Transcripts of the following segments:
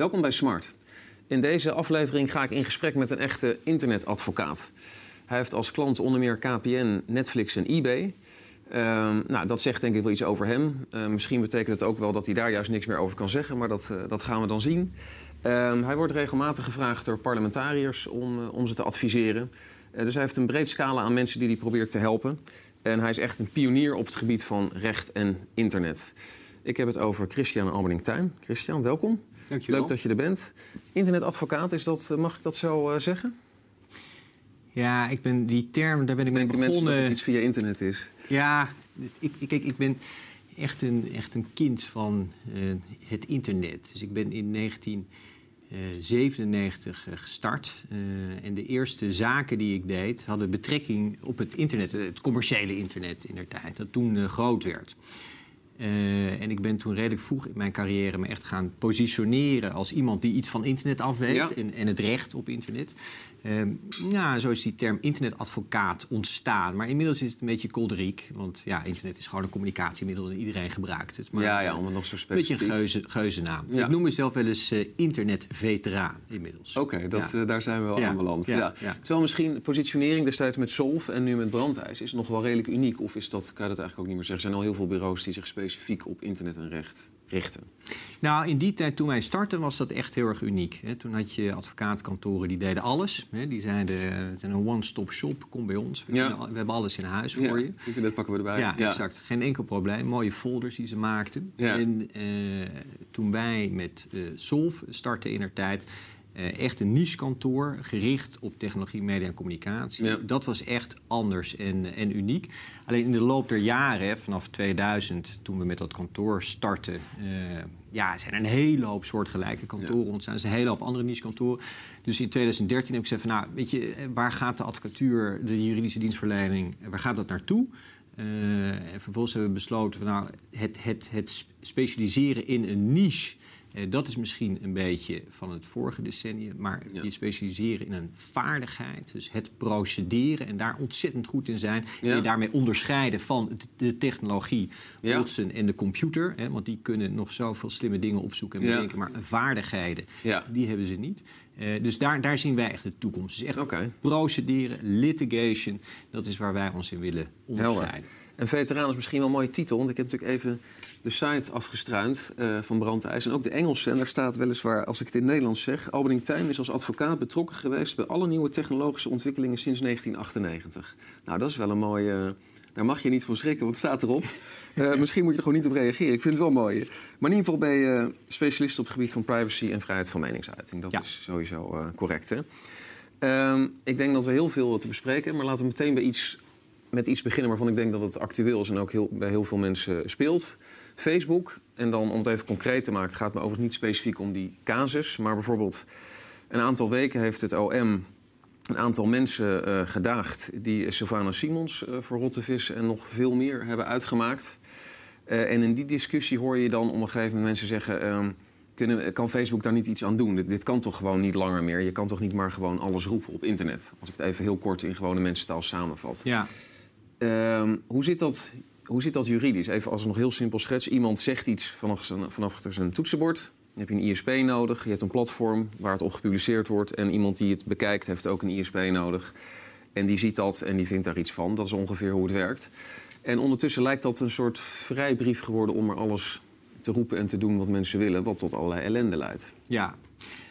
Welkom bij Smart. In deze aflevering ga ik in gesprek met een echte internetadvocaat. Hij heeft als klant onder meer KPN, Netflix en eBay. Ehm, nou, dat zegt denk ik wel iets over hem. Uh, misschien betekent het ook wel dat hij daar juist niks meer over kan zeggen, maar dat, uh, dat gaan we dan zien. Ehm, hij wordt regelmatig gevraagd door parlementariërs om, uh, om ze te adviseren. dus hij heeft een breed scala aan mensen die hij probeert te helpen. En hij is echt een pionier op het gebied van recht en internet. Ik heb het over Christian Alberning-Tuin. Christian, welkom. Dankjewel. Leuk dat je er bent. Internetadvocaat, is dat, mag ik dat zo zeggen? Ja, ik ben die term, daar ben ik mee begonnen. dat het iets via internet is? Ja, ik, ik, kijk, ik ben echt een, echt een kind van uh, het internet. Dus ik ben in 1997 uh, gestart. Uh, en de eerste zaken die ik deed hadden betrekking op het internet, het commerciële internet in der tijd, dat toen groot werd. Uh, en ik ben toen redelijk vroeg in mijn carrière me echt gaan positioneren als iemand die iets van internet af weet Ja. en, en het recht op internet. Ja, zo is die term internetadvocaat ontstaan. Maar inmiddels is het een beetje kolderiek. Want ja, internet is gewoon een communicatiemiddel en iedereen gebruikt het. Maar, ja, ja, om het nog zo Een beetje specifiek. een geuze, geuzennaam. Ja. Ik noem mezelf wel eens uh, internetveteraan inmiddels. Oké, dat, Ja. eh, daar zijn we wel aan beland. ja. Terwijl misschien de positionering destijds met Solf en nu met Brandijs is nog wel redelijk uniek. Of is dat, kan je dat eigenlijk ook niet meer zeggen? Er zijn al heel veel bureaus die zich specifiek op internet en recht richten. Nou, in die tijd toen wij startten was dat echt heel erg uniek. Hè. Toen had je advocaatkantoren die deden alles. Hè. Die zeiden, het is een one-stop shop, kom bij ons. We, Ja. hebben alles in huis Ja, voor je. internet pakken we erbij. Ja, exact. Geen enkel probleem. Mooie folders die ze maakten. En eh, toen wij met eh Solv startten in der tijd... eh, echt een niche-kantoor gericht op technologie, media en communicatie. Ja. Dat was echt anders en, en uniek. Alleen in de loop der jaren, vanaf 2000, toen we met dat kantoor startten... eh, ja, zijn er een hele hoop soortgelijke kantoren ontstaan. Er zijn een hele hoop andere niche-kantoren. Dus in 2013 heb ik gezegd van, nou, weet je, eh, waar gaat de advocatuur, de juridische dienstverlening, eh, waar gaat dat naartoe? Eh, en vervolgens hebben we besloten van nou, het, het, het specialiseren in een niche. eh, dat is misschien een beetje van het vorige decennium. Maar Ja. je specialiseren in een vaardigheid. Dus het procederen en daar ontzettend goed in zijn. En je daarmee onderscheiden van de technologie, Ja. botsen en de computer. Hè, want die kunnen nog zoveel slimme dingen opzoeken en bedenken. Maar vaardigheden, die hebben ze niet. Eh, dus daar, daar zien wij echt de toekomst. Dus echt Oké. procederen, litigation. Dat is waar wij ons in willen onderscheiden. Helder. En veteraan is misschien wel een mooie titel. Want ik heb natuurlijk even de site afgestruind eh, van Brandijs. En ook de Engelse. En daar staat weliswaar, als ik het in het Nederlands zeg... Albening Tuin is als advocaat betrokken geweest... bij alle nieuwe technologische ontwikkelingen sinds 1998. Nou, dat is wel een mooie... Daar mag je niet van schrikken, want het staat erop. Eh, misschien moet je er gewoon niet op reageren. Ik vind het wel mooi. Maar in ieder geval ben je specialist op het gebied van privacy en vrijheid van meningsuiting. Dat Ja. is sowieso eh, correct, hè? Ehm, ik denk dat we heel veel te bespreken hebben. Maar laten we meteen bij iets, met iets beginnen waarvan ik denk dat het actueel is... en ook heel, bij heel veel mensen speelt. Facebook. En dan om het even concreet te maken... het gaat me overigens niet specifiek om die casus... maar bijvoorbeeld een aantal weken heeft het OM een aantal mensen eh, gedaagd... die Sylvana Simons eh, voor Rottevis en nog veel meer hebben uitgemaakt. Eh, en in die discussie hoor je dan op een gegeven moment mensen zeggen... ehm, kunnen, kan Facebook daar niet iets aan doen? Dit, dit kan toch gewoon niet langer meer? Je kan toch niet maar gewoon alles roepen op internet? Als ik het even heel kort in gewone mensentaal samenvat. Ja. Ehm, hoe, zit dat, hoe zit dat juridisch? Even als een nog heel simpel schets. Iemand zegt iets vanaf zijn, toetsenbord. Dan heb je een ISP nodig. Je hebt een platform waar het op gepubliceerd wordt. En iemand die het bekijkt heeft ook een ISP nodig. En die ziet dat en die vindt daar iets van. Dat is ongeveer hoe het werkt. En ondertussen lijkt dat een soort vrijbrief geworden om maar alles te roepen en te doen wat mensen willen. Wat tot allerlei ellende leidt. Ja,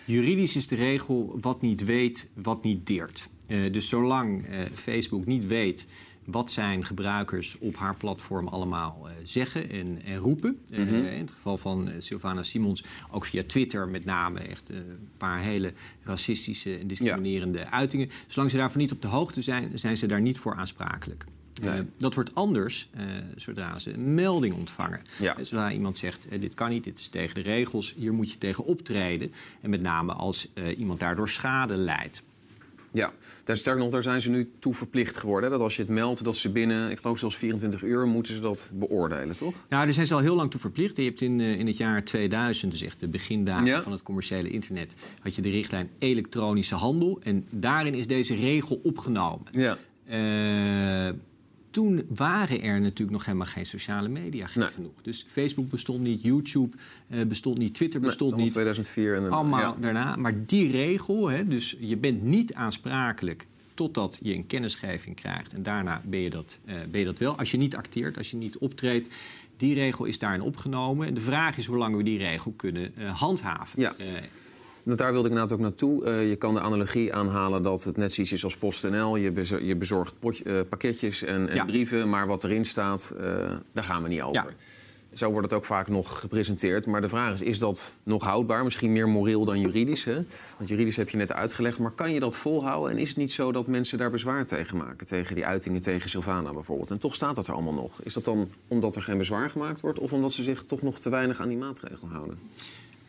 juridisch is de regel wat niet weet, wat niet deert. Eh, dus zolang eh, Facebook niet weet wat zijn gebruikers op haar platform allemaal eh, zeggen en, en roepen. Eh, Mhm. in het geval van eh, Sylvana Simons, ook via Twitter met name, echt eh, een paar hele racistische en discriminerende uitingen. Zolang ze daarvan niet op de hoogte zijn, zijn ze daar niet voor aansprakelijk. Nee. Eh, dat wordt anders eh, zodra ze een melding ontvangen. Ja. Eh, Zodra iemand zegt, eh, dit kan niet, dit is tegen de regels, hier moet je tegen optreden. En met name als eh, iemand daardoor schade leidt. Ja, daar, sterker nog, daar zijn ze nu toe verplicht geworden. hè, Dat als je het meldt, dat ze binnen, ik geloof zelfs 24 uur, moeten ze dat beoordelen, toch? Nou, daar zijn ze al heel lang toe verplicht. Je hebt in, eh, in het jaar 2000, dus echt de begindagen Ja. van het commerciële internet, had je de richtlijn elektronische handel. En daarin is deze regel opgenomen. Ja. Eh, toen waren er natuurlijk nog helemaal geen sociale media gek Nee. genoeg. Dus Facebook bestond niet, YouTube eh, bestond niet, Twitter bestond Nee, niet. 2004 en Allemaal ja. daarna. Maar die regel, hè, dus je bent niet aansprakelijk totdat je een kennisgeving krijgt. En daarna ben je, dat, eh, ben je dat wel. Als je niet acteert, als je niet optreedt. Die regel is daarin opgenomen. En de vraag is hoe lang we die regel kunnen eh, handhaven. Ja. Daar wilde ik inderdaad ook naartoe. Eh, je kan de analogie aanhalen dat het net zoiets is als PostNL. Je, bez- je bezorgt eh, pakketjes en, en Ja. brieven, maar wat erin staat, eh, daar gaan we niet over. Ja. Zo wordt het ook vaak nog gepresenteerd. Maar de vraag is, is dat nog houdbaar? Misschien meer moreel dan juridisch. Hè? Want juridisch heb je net uitgelegd. Maar kan je dat volhouden? En is het niet zo dat mensen daar bezwaar tegen maken? Tegen die uitingen tegen Sylvana bijvoorbeeld. En toch staat dat er allemaal nog. Is dat dan omdat er geen bezwaar gemaakt wordt... of omdat ze zich toch nog te weinig aan die maatregel houden?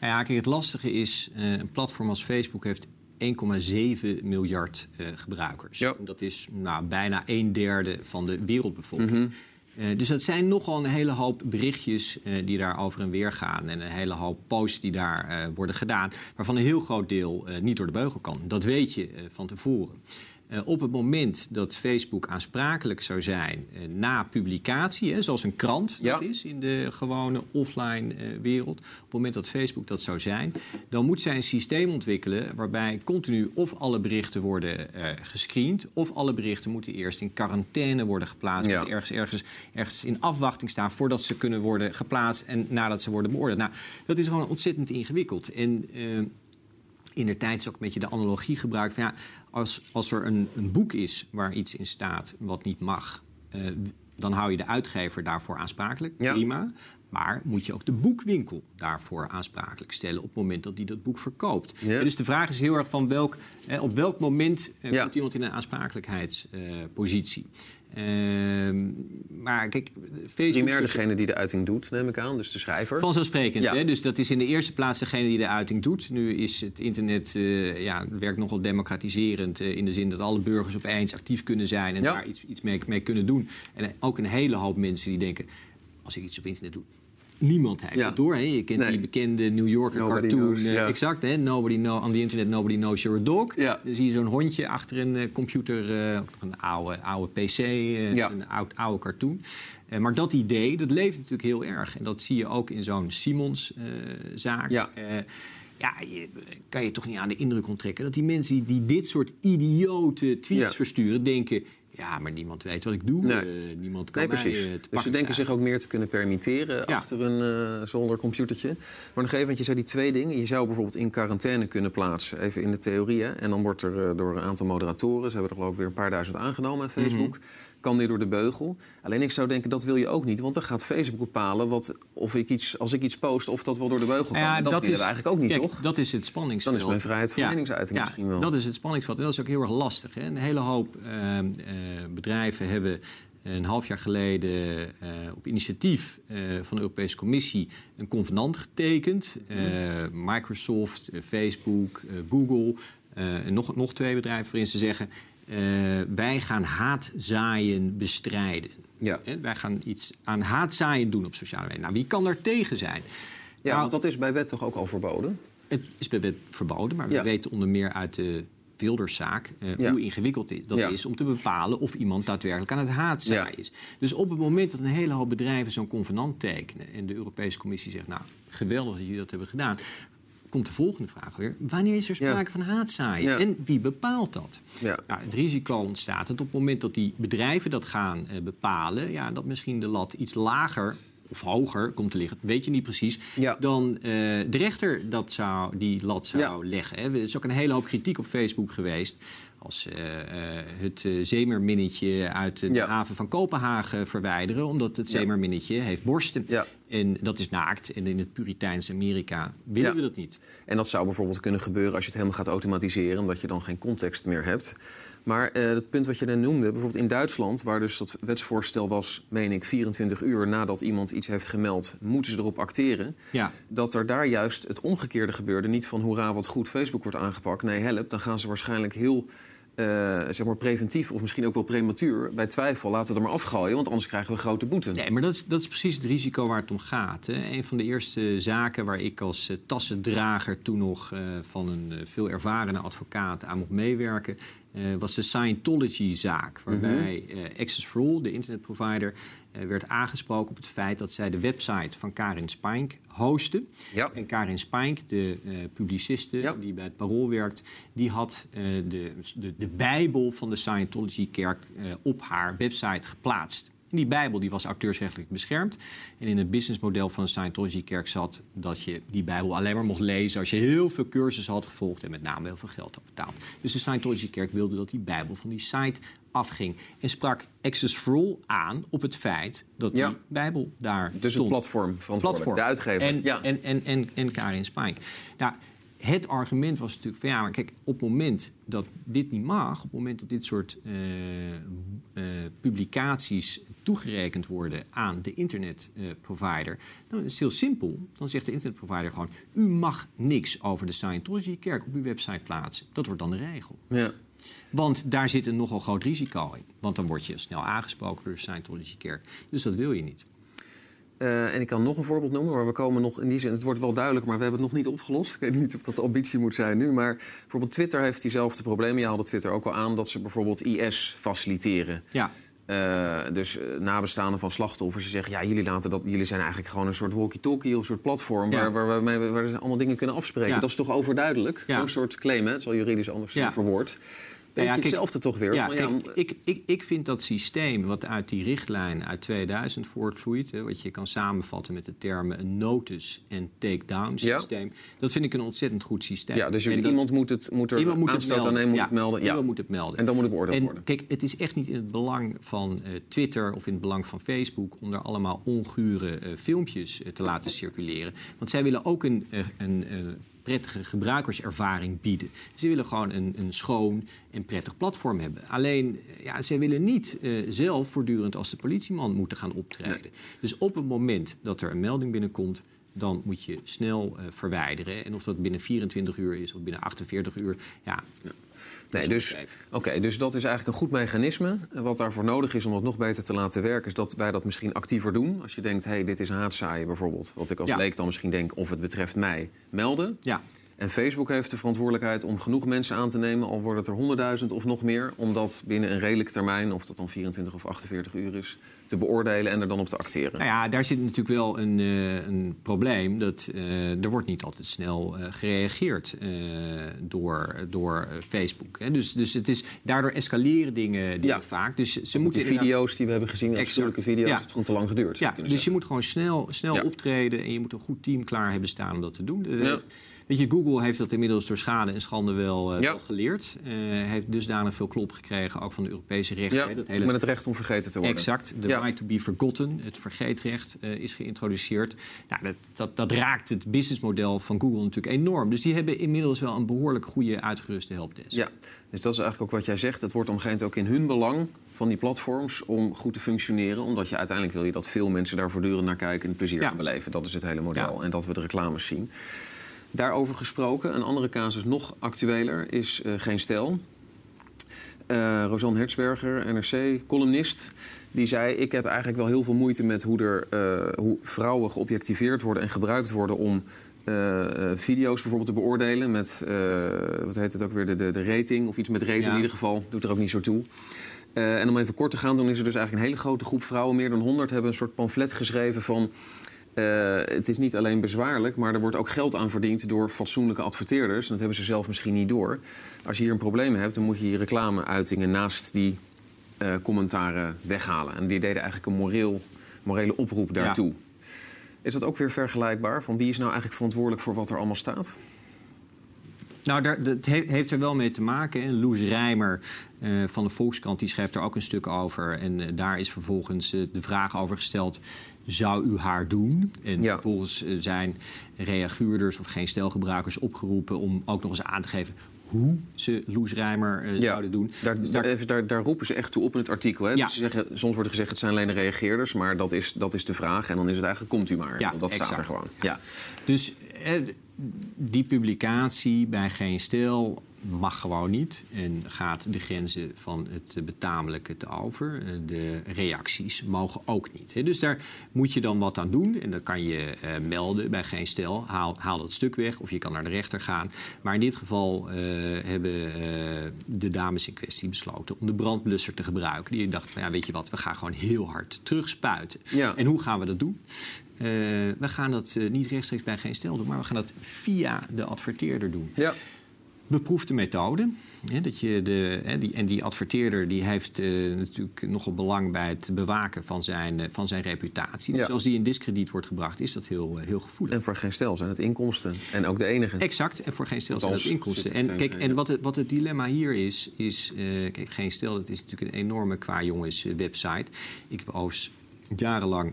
Nou ja, kijk, het lastige is, eh, een platform als Facebook heeft 1,7 miljard eh, gebruikers. Ja. Dat is nou, bijna een derde van de wereldbevolking. Mhm. Eh, dus dat zijn nogal een hele hoop berichtjes die daar over en weer gaan. En een hele hoop posts die daar worden gedaan. Waarvan een heel groot deel niet door de beugel kan. Dat weet je van tevoren. Eh, op het moment dat Facebook aansprakelijk zou zijn eh, na publicatie, hè, zoals een krant Ja. dat is in de gewone offline eh, wereld. Op het moment dat Facebook dat zou zijn, dan moet zij een systeem ontwikkelen waarbij continu of alle berichten worden gescreend, of alle berichten moeten eerst in quarantaine worden geplaatst, Ja. ergens, ergens, ergens in afwachting staan voordat ze kunnen worden geplaatst en nadat ze worden beoordeeld. Nou, dat is gewoon ontzettend ingewikkeld. En in de tijd is ook een beetje de analogie gebruikt van ja, als, als er een, een boek is waar iets in staat wat niet mag, eh, dan hou je de uitgever daarvoor aansprakelijk. Ja. Prima. Maar moet je ook de boekwinkel daarvoor aansprakelijk stellen op het moment dat die dat boek verkoopt. Ja. Dus de vraag is heel erg van welk, eh, op welk moment eh, Ja. komt iemand in een aansprakelijkheidspositie. Ehm, maar kijk, Facebook. Primair degene die de uiting doet, neem ik aan. Dus de schrijver. Vanzelfsprekend. Ja. Hè? Dus dat is in de eerste plaats degene die de uiting doet. Nu is het internet eh, ja, werkt nogal democratiserend. eh, in de zin dat alle burgers opeens actief kunnen zijn en Ja. daar iets, iets mee, mee kunnen doen. En ook een hele hoop mensen die denken: als ik iets op internet doe. Niemand heeft Ja. het door. Hè? Je kent Nee. die bekende New Yorker Nobody cartoon. knows, eh. Exact. Hè? Nobody know, on the internet, nobody knows you're a dog. Ja. Dan zie je zo'n hondje achter een eh, computer, eh, een oude, oude PC, Ja. een oud, oude cartoon. Maar dat idee, dat leeft natuurlijk heel erg. En dat zie je ook in zo'n Simons-zaak. Ja. ja, je, kan je toch niet aan de indruk onttrekken... dat die mensen die, die dit soort idiote tweets Ja. versturen... denken, ja, maar niemand weet wat ik doe. Nee. Eh, niemand kan Nee, precies. eh, dus ze denken zich ook meer te kunnen permitteren Ja. achter een eh, zonder computertje. Maar nog even, want je zei die twee dingen. Je zou bijvoorbeeld in quarantaine kunnen plaatsen, even in de theorie. Hè? En dan wordt er door een aantal moderatoren, ze hebben er geloof ik weer een paar duizend aangenomen aan Facebook, Mhm. Kan die door de beugel. Alleen ik zou denken, dat wil je ook niet. Want dan gaat Facebook bepalen wat, of ik iets, als ik iets post, of dat wel door de beugel kan. Ja, En dat, willen we eigenlijk ook niet, kijk, toch? Dat is het spanningsveld. Dan is mijn vrijheid van Ja, meningsuiting ja, misschien wel. Dat is het spanningsveld. En dat is ook heel erg lastig. Hè? Een hele hoop eh, eh, bedrijven hebben een half jaar geleden eh, op initiatief eh, van de Europese Commissie een convenant getekend. Eh, Microsoft, eh, Facebook, eh, Google eh, en nog, nog twee bedrijven waarin ze zeggen... eh, wij gaan haatzaaien bestrijden. Ja. Wij gaan iets aan haatzaaien doen op sociale media. Nou, wie kan daar tegen zijn? Ja, Nou, want dat is bij wet toch ook al verboden? het is bij wet verboden, maar Ja. we weten onder meer uit de Wilderszaak eh, Ja. hoe ingewikkeld dat Ja. is om te bepalen of iemand daadwerkelijk aan het haatzaaien is. Dus op het moment dat een hele hoop bedrijven zo'n convenant tekenen en de Europese Commissie zegt, nou geweldig dat jullie dat hebben gedaan, komt de volgende vraag weer: wanneer is er Ja. sprake van haatzaaien Ja. en wie bepaalt dat? Ja. Nou, het risico ontstaat dat op het moment dat die bedrijven dat gaan eh, bepalen, ja, dat misschien de lat iets lager of hoger komt te liggen, weet je niet precies, Ja. dan eh, de rechter dat zou, die lat zou leggen. Hè. Er is ook een hele hoop kritiek op Facebook geweest. Als eh, het zeemerminnetje uit de Ja. haven van Kopenhagen verwijderen, omdat het zeemerminnetje heeft borsten. En dat is naakt. En in het Puriteinse Amerika willen Ja. we dat niet. En dat zou bijvoorbeeld kunnen gebeuren als je het helemaal gaat automatiseren, omdat je dan geen context meer hebt. Maar eh, het punt wat je net noemde, bijvoorbeeld in Duitsland, waar dus dat wetsvoorstel was, meen ik, 24 uur nadat iemand iets heeft gemeld, moeten ze erop acteren. Ja. Dat er daar juist het omgekeerde gebeurde. Niet van hoera, wat goed Facebook wordt aangepakt. Nee, help, dan gaan ze waarschijnlijk heel eh, zeg maar preventief of misschien ook wel prematuur. Bij twijfel, laten we het er maar afgooien, want anders krijgen we grote boete. Nee, maar dat is, dat is precies het risico waar het om gaat. Hè. Een van de eerste zaken waar ik als uh, tassendrager toen nog uh, van een veel ervarene advocaat aan mocht meewerken, was de Scientology-zaak. Waarbij mm Access for All, de internetprovider, werd aangesproken op het feit dat zij de website van Karin Spink hosten. Ja. En Karin Spink, de publiciste Ja. die bij het Parool werkt, die had de, de, de Bijbel van de Scientology-kerk op haar website geplaatst. En die Bijbel die was auteursrechtelijk beschermd. En in het businessmodel van de Scientology-kerk zat dat je die Bijbel alleen maar mocht lezen als je heel veel cursussen had gevolgd en met name heel veel geld had betaald. Dus de Scientology-kerk wilde dat die Bijbel van die site afging. En sprak Access for All aan op het feit dat Ja. die Bijbel daar Dus het stond. platform verantwoordelijk, de uitgever. En, ja. en, en, en, en Karin Spijk. Nou, het argument was natuurlijk van ja, maar kijk, op het moment dat dit niet mag, op het moment dat dit soort eh, eh, publicaties toegerekend worden aan de internetprovider, dan is het heel simpel. Dan zegt de internetprovider gewoon: u mag niks over de Scientology-kerk op uw website plaatsen. Dat wordt dan de regel. ja. Want daar zit een nogal groot risico in. Want dan word je snel aangesproken door de Scientology-kerk. Dus dat wil je niet. Eh, en ik kan nog een voorbeeld noemen, maar we komen nog in die zin, het wordt wel duidelijk, maar we hebben het nog niet opgelost. Ik weet niet of dat de ambitie moet zijn nu, maar bijvoorbeeld Twitter heeft diezelfde problemen. Je haalde Twitter ook al aan dat ze bijvoorbeeld IS faciliteren. Ja, Eh, dus eh, nabestaanden van slachtoffers die zeggen, ja, jullie, laten dat, jullie zijn eigenlijk gewoon een soort walkie-talkie of een soort platform Ja. waar, waar, waar ze allemaal dingen kunnen afspreken. Ja. Dat is toch overduidelijk? Ja. Zo'n soort claim, hè? Het zal juridisch anders Ja. verwoord. Beetje ja, kijk- hetzelfde toch weer? Ja, kijk, ik, ik, ik vind dat systeem wat uit die richtlijn uit 2000 voortvloeit... Hè, wat je kan samenvatten met de termen een notice- en take-down Ja. systeem... dat vind ik een ontzettend goed systeem. ja, dus dat- iemand moet, het, moet er iemand moet het aan melden. moet Ja, het melden. Iemand moet het melden. En dan moet het beoordeeld En worden. kijk, het is echt niet in het belang van eh, Twitter of in het belang van Facebook om daar allemaal ongure eh, filmpjes eh, te laten circuleren. Want zij willen ook een, een prettige gebruikerservaring bieden. Ze willen gewoon een, een schoon en prettig platform hebben. Alleen, eh, ja, zij willen niet eh, zelf voortdurend als de politieman moeten gaan optreden. Dus op het moment dat er een melding binnenkomt, dan moet je snel eh, verwijderen. En of dat binnen 24 uur is of binnen 48 uur, ja. Nee, dus, overdreven. oké, dus dat is eigenlijk een goed mechanisme. Wat daarvoor nodig is om dat nog beter te laten werken... is dat wij dat misschien actiever doen. Als je denkt, hey, dit is haatzaaien bijvoorbeeld. Wat ik als Ja. leek dan misschien denk, of het betreft mij, melden. Ja, En Facebook heeft de verantwoordelijkheid om genoeg mensen aan te nemen... al wordt het er 100.000 of nog meer... om dat binnen een redelijk termijn, of dat dan 24 of 48 uur is... te beoordelen en er dan op te acteren. Nou ja, daar zit natuurlijk wel een, eh, een probleem. Dat, eh, er wordt niet altijd snel eh, gereageerd door, door Facebook. Hè. Dus, dus het is, daardoor escaleren dingen, Ja. vaak. Dus ze moeten video's die we hebben gezien, afschuwelijke video's... Ja. het gewoon te lang geduurd. Ja, dus je moet gewoon snel, snel Ja. optreden en je moet een goed team klaar hebben staan om dat te doen. Dus, Ja. Weet je, Google heeft dat inmiddels door schade en schande wel, eh, Ja. wel geleerd. Eh, heeft dusdanig veel klop gekregen, ook van de Europese rechter. Ja, hè, dat hele met het recht om vergeten te worden. Exact, de Ja. right to be forgotten, het vergeetrecht, eh, is geïntroduceerd. Nou, dat, dat, dat raakt het businessmodel van Google natuurlijk enorm. Dus die hebben inmiddels wel een behoorlijk goede uitgeruste helpdesk. Ja, dus dat is eigenlijk ook wat jij zegt. Het wordt moment ook in hun belang van die platforms om goed te functioneren. Omdat je uiteindelijk wil je dat veel mensen daar voortdurend naar kijken en plezier Ja. aan beleven. Dat is het hele model. En dat we de reclames zien. Daarover gesproken, een andere casus nog actueler is eh, Geen Stijl. Eh Rosanne Hertzberger, NRC-columnist, die zei... ik heb eigenlijk wel heel veel moeite met hoe, er, eh, hoe vrouwen geobjectiveerd worden... en gebruikt worden om video's bijvoorbeeld te beoordelen... met, wat heet het ook weer, de, de, de rating of iets met rating Ja. in ieder geval. Doet er ook niet zo toe. En om even kort te gaan, dan is er dus eigenlijk een hele grote groep vrouwen... meer dan 100 hebben een soort pamflet geschreven van... eh, het is niet alleen bezwaarlijk, maar er wordt ook geld aan verdiend door fatsoenlijke adverteerders. En dat hebben ze zelf misschien niet door. Als je hier een probleem hebt, dan moet je je reclameuitingen naast die eh, commentaren weghalen. En die deden eigenlijk een moreel, morele oproep daartoe. Is dat ook weer vergelijkbaar? Van wie is nou eigenlijk verantwoordelijk voor wat er allemaal staat? Nou, daar, dat he- heeft er wel mee te maken. hè. Loes Rijmer eh, van de Volkskrant die schrijft er ook een stuk over. En eh, daar is vervolgens eh, de vraag over gesteld... zou u haar doen? En Ja. vervolgens zijn reaguurders of geen stelgebruikers opgeroepen... om ook nog eens aan te geven hoe ze Loes Rijmer zouden doen. Daar, Dus daar, even, daar, daar roepen ze echt toe op in het artikel. Hè? Ja. Dus ze zeggen, soms wordt er gezegd, het zijn alleen de reageerders. Maar dat is, dat is de vraag. En dan is het eigenlijk, komt u maar. Ja, dat staat er gewoon. Ja. Dus die publicatie bij Geen Stil mag gewoon niet en gaat de grenzen van het betamelijke te over. De reacties mogen ook niet. Dus daar moet je dan wat aan doen. En dan kan je uh, melden bij geen stel, haal, haal dat stuk weg. Of je kan naar de rechter gaan. Maar in dit geval uh, hebben uh, de dames in kwestie besloten om de brandblusser te gebruiken. Die dachten van ja, weet je wat, we gaan gewoon heel hard terugspuiten. Ja. En hoe gaan we dat doen? We gaan dat niet rechtstreeks bij geen stel doen, maar we gaan dat via de adverteerder doen. Ja beproefde methode. Hè, dat je de, hè, die, en die adverteerder die heeft uh, natuurlijk nogal belang bij het bewaken van zijn, van zijn reputatie. Dus als die in discrediet wordt gebracht, is dat heel, heel gevoelig. En voor geen stel zijn het inkomsten. En ook de enige. Exact, en voor geen stel zijn het inkomsten. En, kijk, en wat, het, wat het dilemma hier is, is kijk, geen stel, dat is natuurlijk een enorme qua jongens website. Ik heb overigens jarenlang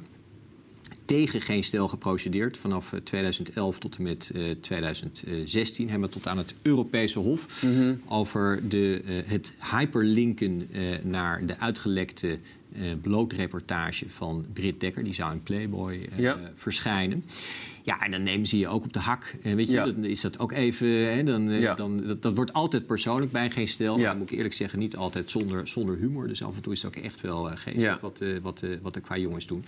tegen geen stel geprocedeerd. Vanaf 2011 eh, tot en met 2016 eh, hebben we tot aan het Europese Hof mhm. over de, uh, het hyperlinken naar de uitgelekte uh, blootreportage van Britt Dekker. Die zou in Playboy ja. verschijnen. Ja, en dan nemen ze je ook op de hak. weet je, ja. dan is dat ook even. Hè, dan, ja. dan, dat, dat, wordt altijd persoonlijk bij geen stel. Ja. Dan moet ik eerlijk zeggen, niet altijd zonder, zonder humor. Dus af en toe is het ook echt wel geestig wat, wat, wat de qua jongens doen.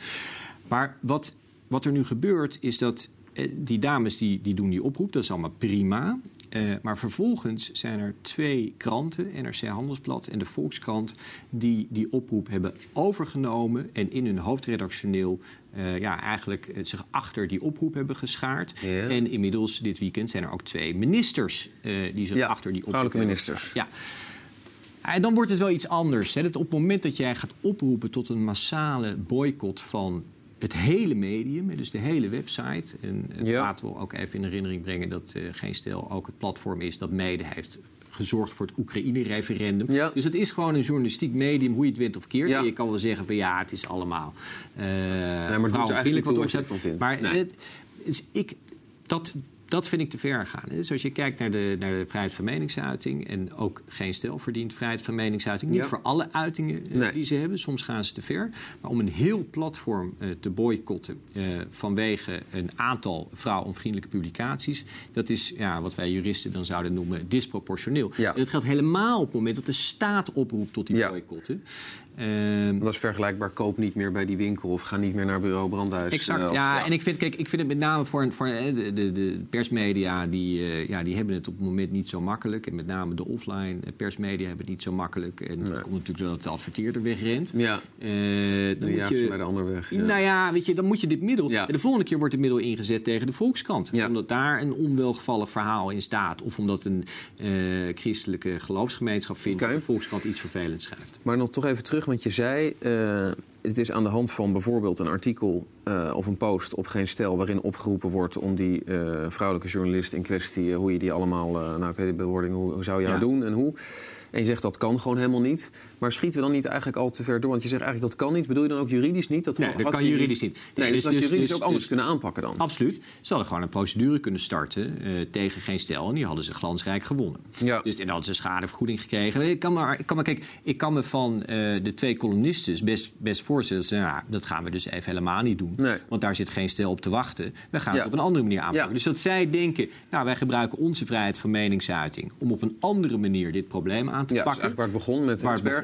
Maar wat, wat er nu gebeurt, is dat eh, die dames die, die doen die oproep, dat is allemaal prima. Uh, maar vervolgens zijn er twee kranten, NRC Handelsblad en de Volkskrant, die die oproep hebben overgenomen en in hun hoofdredactioneel uh, ja, eigenlijk zich achter die oproep hebben geschaard. En inmiddels dit weekend zijn er ook twee ministers uh, die zich ja, achter die oproep hebben ministers. Ja. En dan wordt het wel iets anders. Hè. Dat op het moment dat jij gaat oproepen tot een massale boycott van het hele medium, dus de hele website. En het ja. laten we ook even in herinnering brengen dat uh, Geen Stel ook het platform is dat mede heeft gezorgd voor het Oekraïne-referendum. Ja. Dus het is gewoon een journalistiek medium, hoe je het wint of keert. Ja. En je kan wel zeggen van ja, het is allemaal uh, nee, maar vrouwenvriendelijk wat opzet. Maar nee. het, ik, dat, dat vind ik te ver gaan. Dus als je kijkt naar de, naar de vrijheid van meningsuiting... en ook geen stel verdient vrijheid van meningsuiting. Niet voor alle uitingen uh, die ze hebben. Soms gaan ze te ver. Maar om een heel platform uh, te boycotten... Uh, vanwege een aantal vrouwonvriendelijke publicaties... dat is ja, wat wij juristen dan zouden noemen disproportioneel. Ja. En dat geldt helemaal op het moment dat de staat oproept tot die ja. boycotten. Um, dat is vergelijkbaar. Koop niet meer bij die winkel of ga niet meer naar bureau Brandhuis. Exact. Uh, ja, ja, en ik vind, kijk, ik vind het met name voor, voor de, de, de persmedia, die, uh, ja, die hebben het op het moment niet zo makkelijk. En met name de offline persmedia hebben het niet zo makkelijk. En nee. het komt natuurlijk doordat de adverteerder wegrent. Ja. Uh, dan moet je bij de ander weg. Ja. Nou ja, weet je, dan moet je dit middel. Ja. De volgende keer wordt het middel ingezet tegen de Volkskrant. Ja. Omdat daar een onwelgevallig verhaal in staat. Of omdat een christelijke geloofsgemeenschap vindt okay. dat de Volkskrant iets vervelends schrijft. Maar nog toch even terug want je zei, uh, het is aan de hand van bijvoorbeeld een artikel uh, of een post op geen stel waarin opgeroepen wordt om die uh, vrouwelijke journalist in kwestie, hoe je die allemaal, nou ik weet de bewoording, hoe, hoe zou je haar doen en hoe. En je zegt dat kan gewoon helemaal niet. Maar schieten we dan niet eigenlijk al te ver door? Want je zegt eigenlijk dat kan niet. Bedoel je dan ook juridisch niet? Dat nee, dat kan juridisch niet. Nee, dus, dus, dus juridisch dus, ook anders dus, kunnen aanpakken dan? Absoluut. Ze hadden gewoon een procedure kunnen starten uh, tegen geen stel. En die hadden ze glansrijk gewonnen. Ja. Dus en dan hadden ze schadevergoeding gekregen. Ik kan maar, ik kan maar, kijk, ik kan me van uh, de twee columnisten best, best voorstellen. Nou, dat gaan we dus even helemaal niet doen. Nee. Want daar zit geen stel op te wachten. We gaan ja. het op een andere manier aanpakken. Ja. Dus dat zij denken, nou, wij gebruiken onze vrijheid van meningsuiting... om op een andere manier dit probleem aan te pakken. Waar het begon met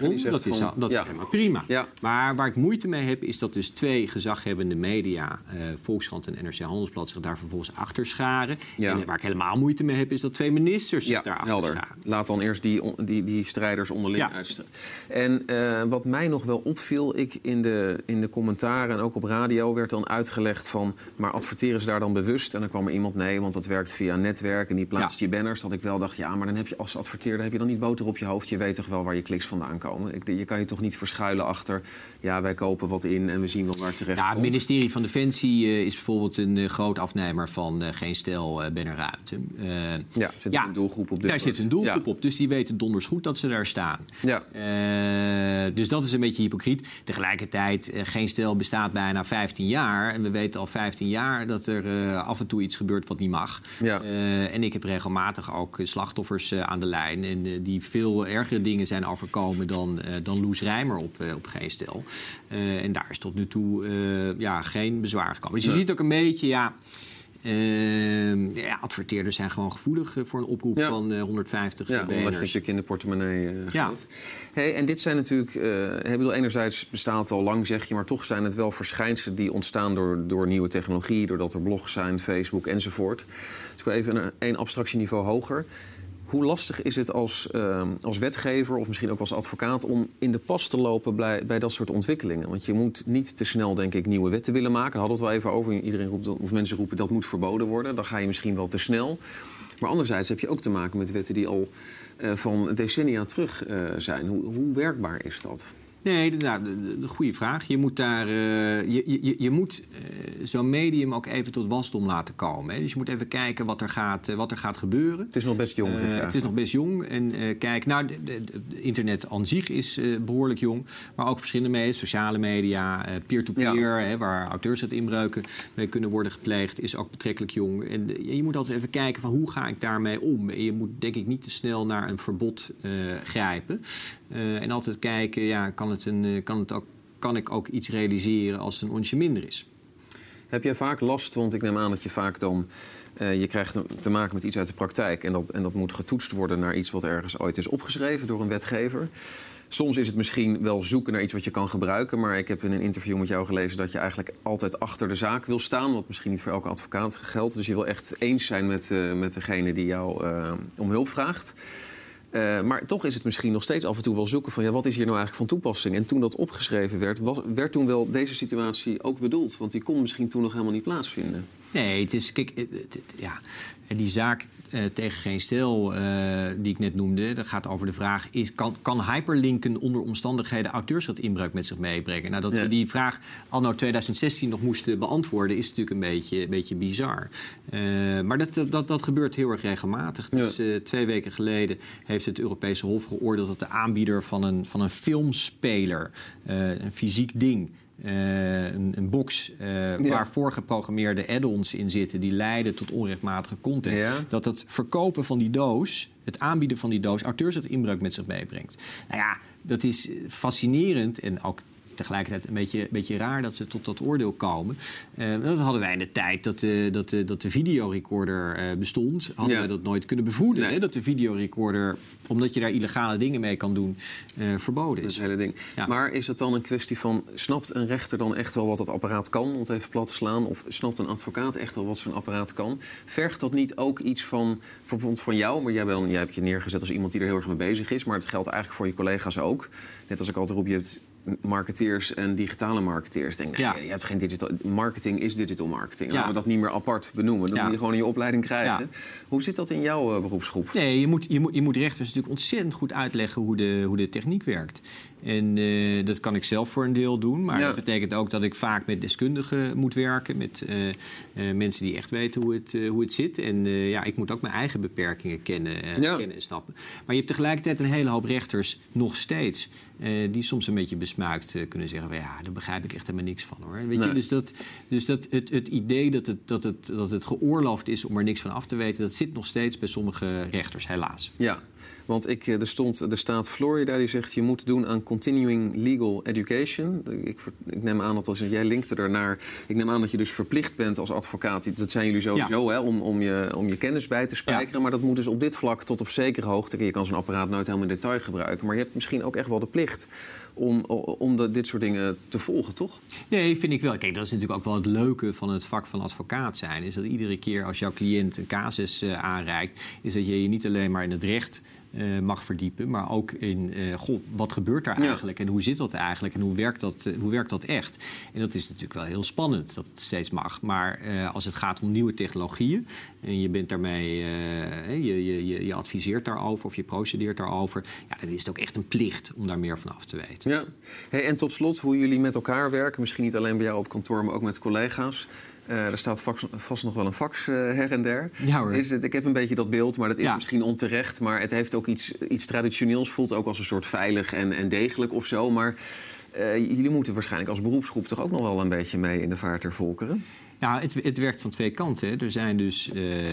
dat is, dat ja. is helemaal prima. Ja. Maar waar ik moeite mee heb, is dat dus twee gezaghebbende media, uh, Volkskrant en NRC Handelsblad, zich daar vervolgens achter scharen. Ja. En waar ik helemaal moeite mee heb, is dat twee ministers zich daar achter scharen. Laat dan eerst die, die, die strijders onderling ja. uitstrijden. En uh, wat mij nog wel opviel, ik in de, in de commentaren en ook op radio werd dan uitgelegd van, maar adverteren ze daar dan bewust? En dan kwam er iemand, nee, want dat werkt via netwerk en die plaatst je banners. Dat ik wel dacht, ja, maar dan heb je als adverteerder heb je dan niet boter op je hoofd. Je weet toch wel waar je kliks vandaan komen. Ik, je kan je toch niet verschuilen achter... ja, wij kopen wat in en we zien wel waar terecht ja, Het ministerie van Defensie uh, is bijvoorbeeld een uh, groot afnemer van uh, geen stel Ben Ruiten. ja, zit ja, een doelgroep op dit Daar zit een doelgroep ja. op, dus die weten donders goed dat ze daar staan. Ja. dus dat is een beetje hypocriet. Tegelijkertijd, geen stel bestaat bijna 15 jaar. En we weten al 15 jaar dat er af en toe iets gebeurt wat niet mag. Ja. en ik heb regelmatig ook slachtoffers aan de lijn... En, die veel ergere dingen zijn overkomen dan, uh, dan Loes Rijmer op, uh, op geen stel. Uh, en daar is tot nu toe ja, geen bezwaar gekomen. Dus je ziet ook een beetje, ja. Uh, ja, adverteerders zijn gewoon gevoelig voor een oproep van uh, 150 ja, BN'ers. omdat je natuurlijk in de portemonnee uh, ja. Hey, en dit zijn natuurlijk... Uh, bedoel, enerzijds bestaat het al lang, zeg je... maar toch zijn het wel verschijnselen die ontstaan door, door nieuwe technologie... doordat er blogs zijn, Facebook enzovoort. Dus ik wil even een, een abstractieniveau hoger... Hoe lastig is het als, uh, als wetgever of misschien ook als advocaat om in de pas te lopen bij, bij dat soort ontwikkelingen? Want je moet niet te snel, denk ik, nieuwe wetten willen maken. Daar hadden we het wel even over. Iedereen roept, of mensen roepen dat moet verboden worden. Dan ga je misschien wel te snel. Maar anderzijds heb je ook te maken met wetten die al uh, van decennia terug uh, zijn. Hoe, hoe werkbaar is dat? Nee, de, nou, de, de, goede vraag. Je moet, daar, uh, je, je, je moet uh, zo'n medium ook even tot wasdom laten komen. Hè. Dus je moet even kijken wat er gaat, uh, wat er gaat gebeuren. Het is nog best jong. Het is nog best jong. En kijk, nou, internet aan zich is behoorlijk jong. Maar ook verschillende media, sociale media, peer-to-peer... Ja. Hè, waar auteursrechtsinbreuken mee kunnen worden gepleegd... is ook betrekkelijk jong. En je moet altijd even kijken van hoe ga ik daarmee om. En je moet denk ik niet te snel naar een verbod grijpen. En altijd kijken, ja, kan het een, kan, het kan ik ook iets realiseren als het een onsje minder is. Heb jij vaak last, want ik neem aan dat je vaak dan... Uh, je krijgt te maken met iets uit de praktijk... En dat, en dat moet getoetst worden naar iets wat ergens ooit is opgeschreven door een wetgever. Soms is het misschien wel zoeken naar iets wat je kan gebruiken... maar ik heb in een interview met jou gelezen dat je eigenlijk altijd achter de zaak wil staan... wat misschien niet voor elke advocaat geldt. Dus je wil echt eens zijn met, met degene die jou om hulp vraagt. Uh, maar toch is het misschien nog steeds af en toe wel zoeken van ja, wat is hier nou eigenlijk van toepassing? En toen dat opgeschreven werd, werd toen wel deze situatie ook bedoeld? Want die kon misschien toen nog helemaal niet plaatsvinden. Nee, het is, kijk, het, het, ja, die zaak uh, tegen geen stil uh, die ik net noemde, dat gaat over de vraag: is, kan, kan hyperlinken onder omstandigheden auteursrecht-inbreuk met zich meebrengen? Nou, dat ja. we die vraag anno 2016 nog moesten beantwoorden, is natuurlijk een beetje, een beetje bizar. Uh, maar dat, dat, dat gebeurt heel erg regelmatig. Ja. Dus twee weken geleden heeft het Europese Hof geoordeeld dat de aanbieder van een, van een filmspeler, een fysiek ding, uh, een, een, box uh, ja. waar voorgeprogrammeerde add-ons in zitten die leiden tot onrechtmatige content. Ja. Dat het verkopen van die doos, het aanbieden van die doos, auteurs het inbreuk met zich meebrengt. Nou ja, dat is fascinerend en ook tegelijkertijd een beetje, beetje raar dat ze tot dat oordeel komen. Uh, dat hadden wij in de tijd dat de, dat de, dat de videorecorder uh, bestond. Hadden ja. wij dat nooit kunnen bevoeden. Nee. Hè? Dat de videorecorder, omdat je daar illegale dingen mee kan doen, uh, verboden is. Dat hele ding. Ja. Maar is het dan een kwestie van, snapt een rechter dan echt wel wat het apparaat kan, om het even plat te slaan? Of snapt een advocaat echt wel wat zo'n apparaat kan? Vergt dat niet ook iets van, bijvoorbeeld van jou, maar jij, ben, jij hebt je neergezet als iemand die er heel erg mee bezig is, maar het geldt eigenlijk voor je collega's ook. Net als ik altijd roep, je hebt marketeers en digitale marketeers. Denk, nee, ja. je hebt geen digital marketing is digital marketing. Ja. Laten we dat niet meer apart benoemen. Dat ja. moet je gewoon in je opleiding krijgen. Hoe zit dat in jouw uh, beroepsgroep? Nee, je moet, je moet, je moet rechters natuurlijk ontzettend goed uitleggen hoe de, hoe de techniek werkt. En uh, dat kan ik zelf voor een deel doen. Maar dat betekent ook dat ik vaak met deskundigen moet werken. Met uh, mensen die echt weten hoe het, hoe het zit. En ja, ik moet ook mijn eigen beperkingen kennen, kennen en snappen. Maar je hebt tegelijkertijd een hele hoop rechters nog steeds... die soms een beetje besmuikt kunnen zeggen... Van, ja, daar begrijp ik echt helemaal niks van. hoor. Weet nee. je? Dus, dat, dus dat, het, het idee dat het, dat, het, dat het geoorloofd is om er niks van af te weten... dat zit nog steeds bij sommige rechters, helaas. Ja, want ik, er, stond, er staat Florida die zegt... je moet doen aan continuing legal education. Ik, ik neem aan dat als jij linkte ernaar... ik neem aan dat je dus verplicht bent als advocaat... dat zijn jullie sowieso, ja. hè, om, om, je, om je kennis bij te spijkeren. Ja. Maar dat moet dus op dit vlak tot op zekere hoogte... je kan zo'n apparaat nooit helemaal in detail gebruiken... maar je hebt misschien ook echt wel de plicht om, om de, dit soort dingen te volgen, toch? Nee, vind ik wel. Kijk, dat is natuurlijk ook wel het leuke van het vak van advocaat zijn. Is dat iedere keer als jouw cliënt een casus uh, aanreikt... is dat je je niet alleen maar in het recht uh, mag verdiepen, maar ook in uh, goh, wat gebeurt daar eigenlijk ja. en hoe zit dat eigenlijk en hoe werkt dat, uh, hoe werkt dat echt? En dat is natuurlijk wel heel spannend dat het steeds mag. Maar als het gaat om nieuwe technologieën en je bent daarmee, je, je, je, je, adviseert daarover of je procedeert daarover, ja, dan is het ook echt een plicht om daar meer van af te weten. Ja. Hey, en tot slot, hoe jullie met elkaar werken, misschien niet alleen bij jou op kantoor, maar ook met collega's. Uh, er staat vast, vast, nog wel een fax uh, her en der. Ja, hoor. Is het, ik heb een beetje dat beeld, maar dat is ja. misschien onterecht. Maar het heeft ook iets, iets traditioneels, voelt ook als een soort veilig en, en degelijk of zo. Maar uh, jullie moeten waarschijnlijk als beroepsgroep toch ook nog wel een beetje mee in de vaart der volkeren? Nou, het, het werkt van twee kanten. Er zijn dus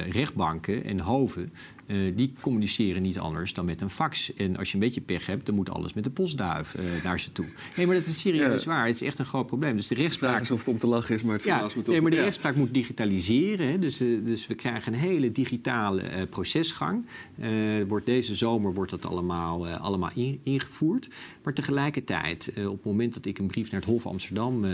rechtbanken en hoven uh, die communiceren niet anders dan met een fax. En als je een beetje pech hebt, dan moet alles met de postduif uh, naar ze toe. Nee, maar dat is serieus ja. waar. Het is echt een groot probleem. Dus de rechtspraak... is of het om te lachen is, maar het ja, me toch... Nee, maar de ja. rechtspraak moet digitaliseren. Hè. Dus, uh, dus we krijgen een hele digitale procesgang. wordt deze zomer wordt dat allemaal, allemaal in, ingevoerd. Maar tegelijkertijd, op het moment dat ik een brief naar het Hof Amsterdam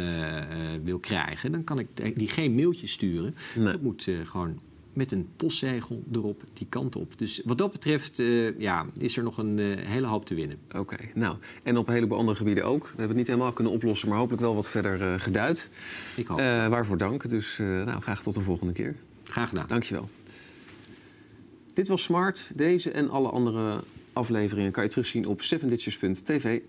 wil krijgen... dan kan ik die geen mailtje sturen. Nee. Dat moet gewoon met een postzegel erop die kant op. Dus wat dat betreft uh, ja, is er nog een uh, hele hoop te winnen. Oké, nou, en op een heleboel andere gebieden ook. We hebben het niet helemaal kunnen oplossen, maar hopelijk wel wat verder uh, geduid. Ik hoop. waarvoor dank. Dus nou, graag tot een volgende keer. Graag gedaan. Dankjewel. Dit was Smart. Deze en alle andere afleveringen kan je terugzien op 7ditches.tv.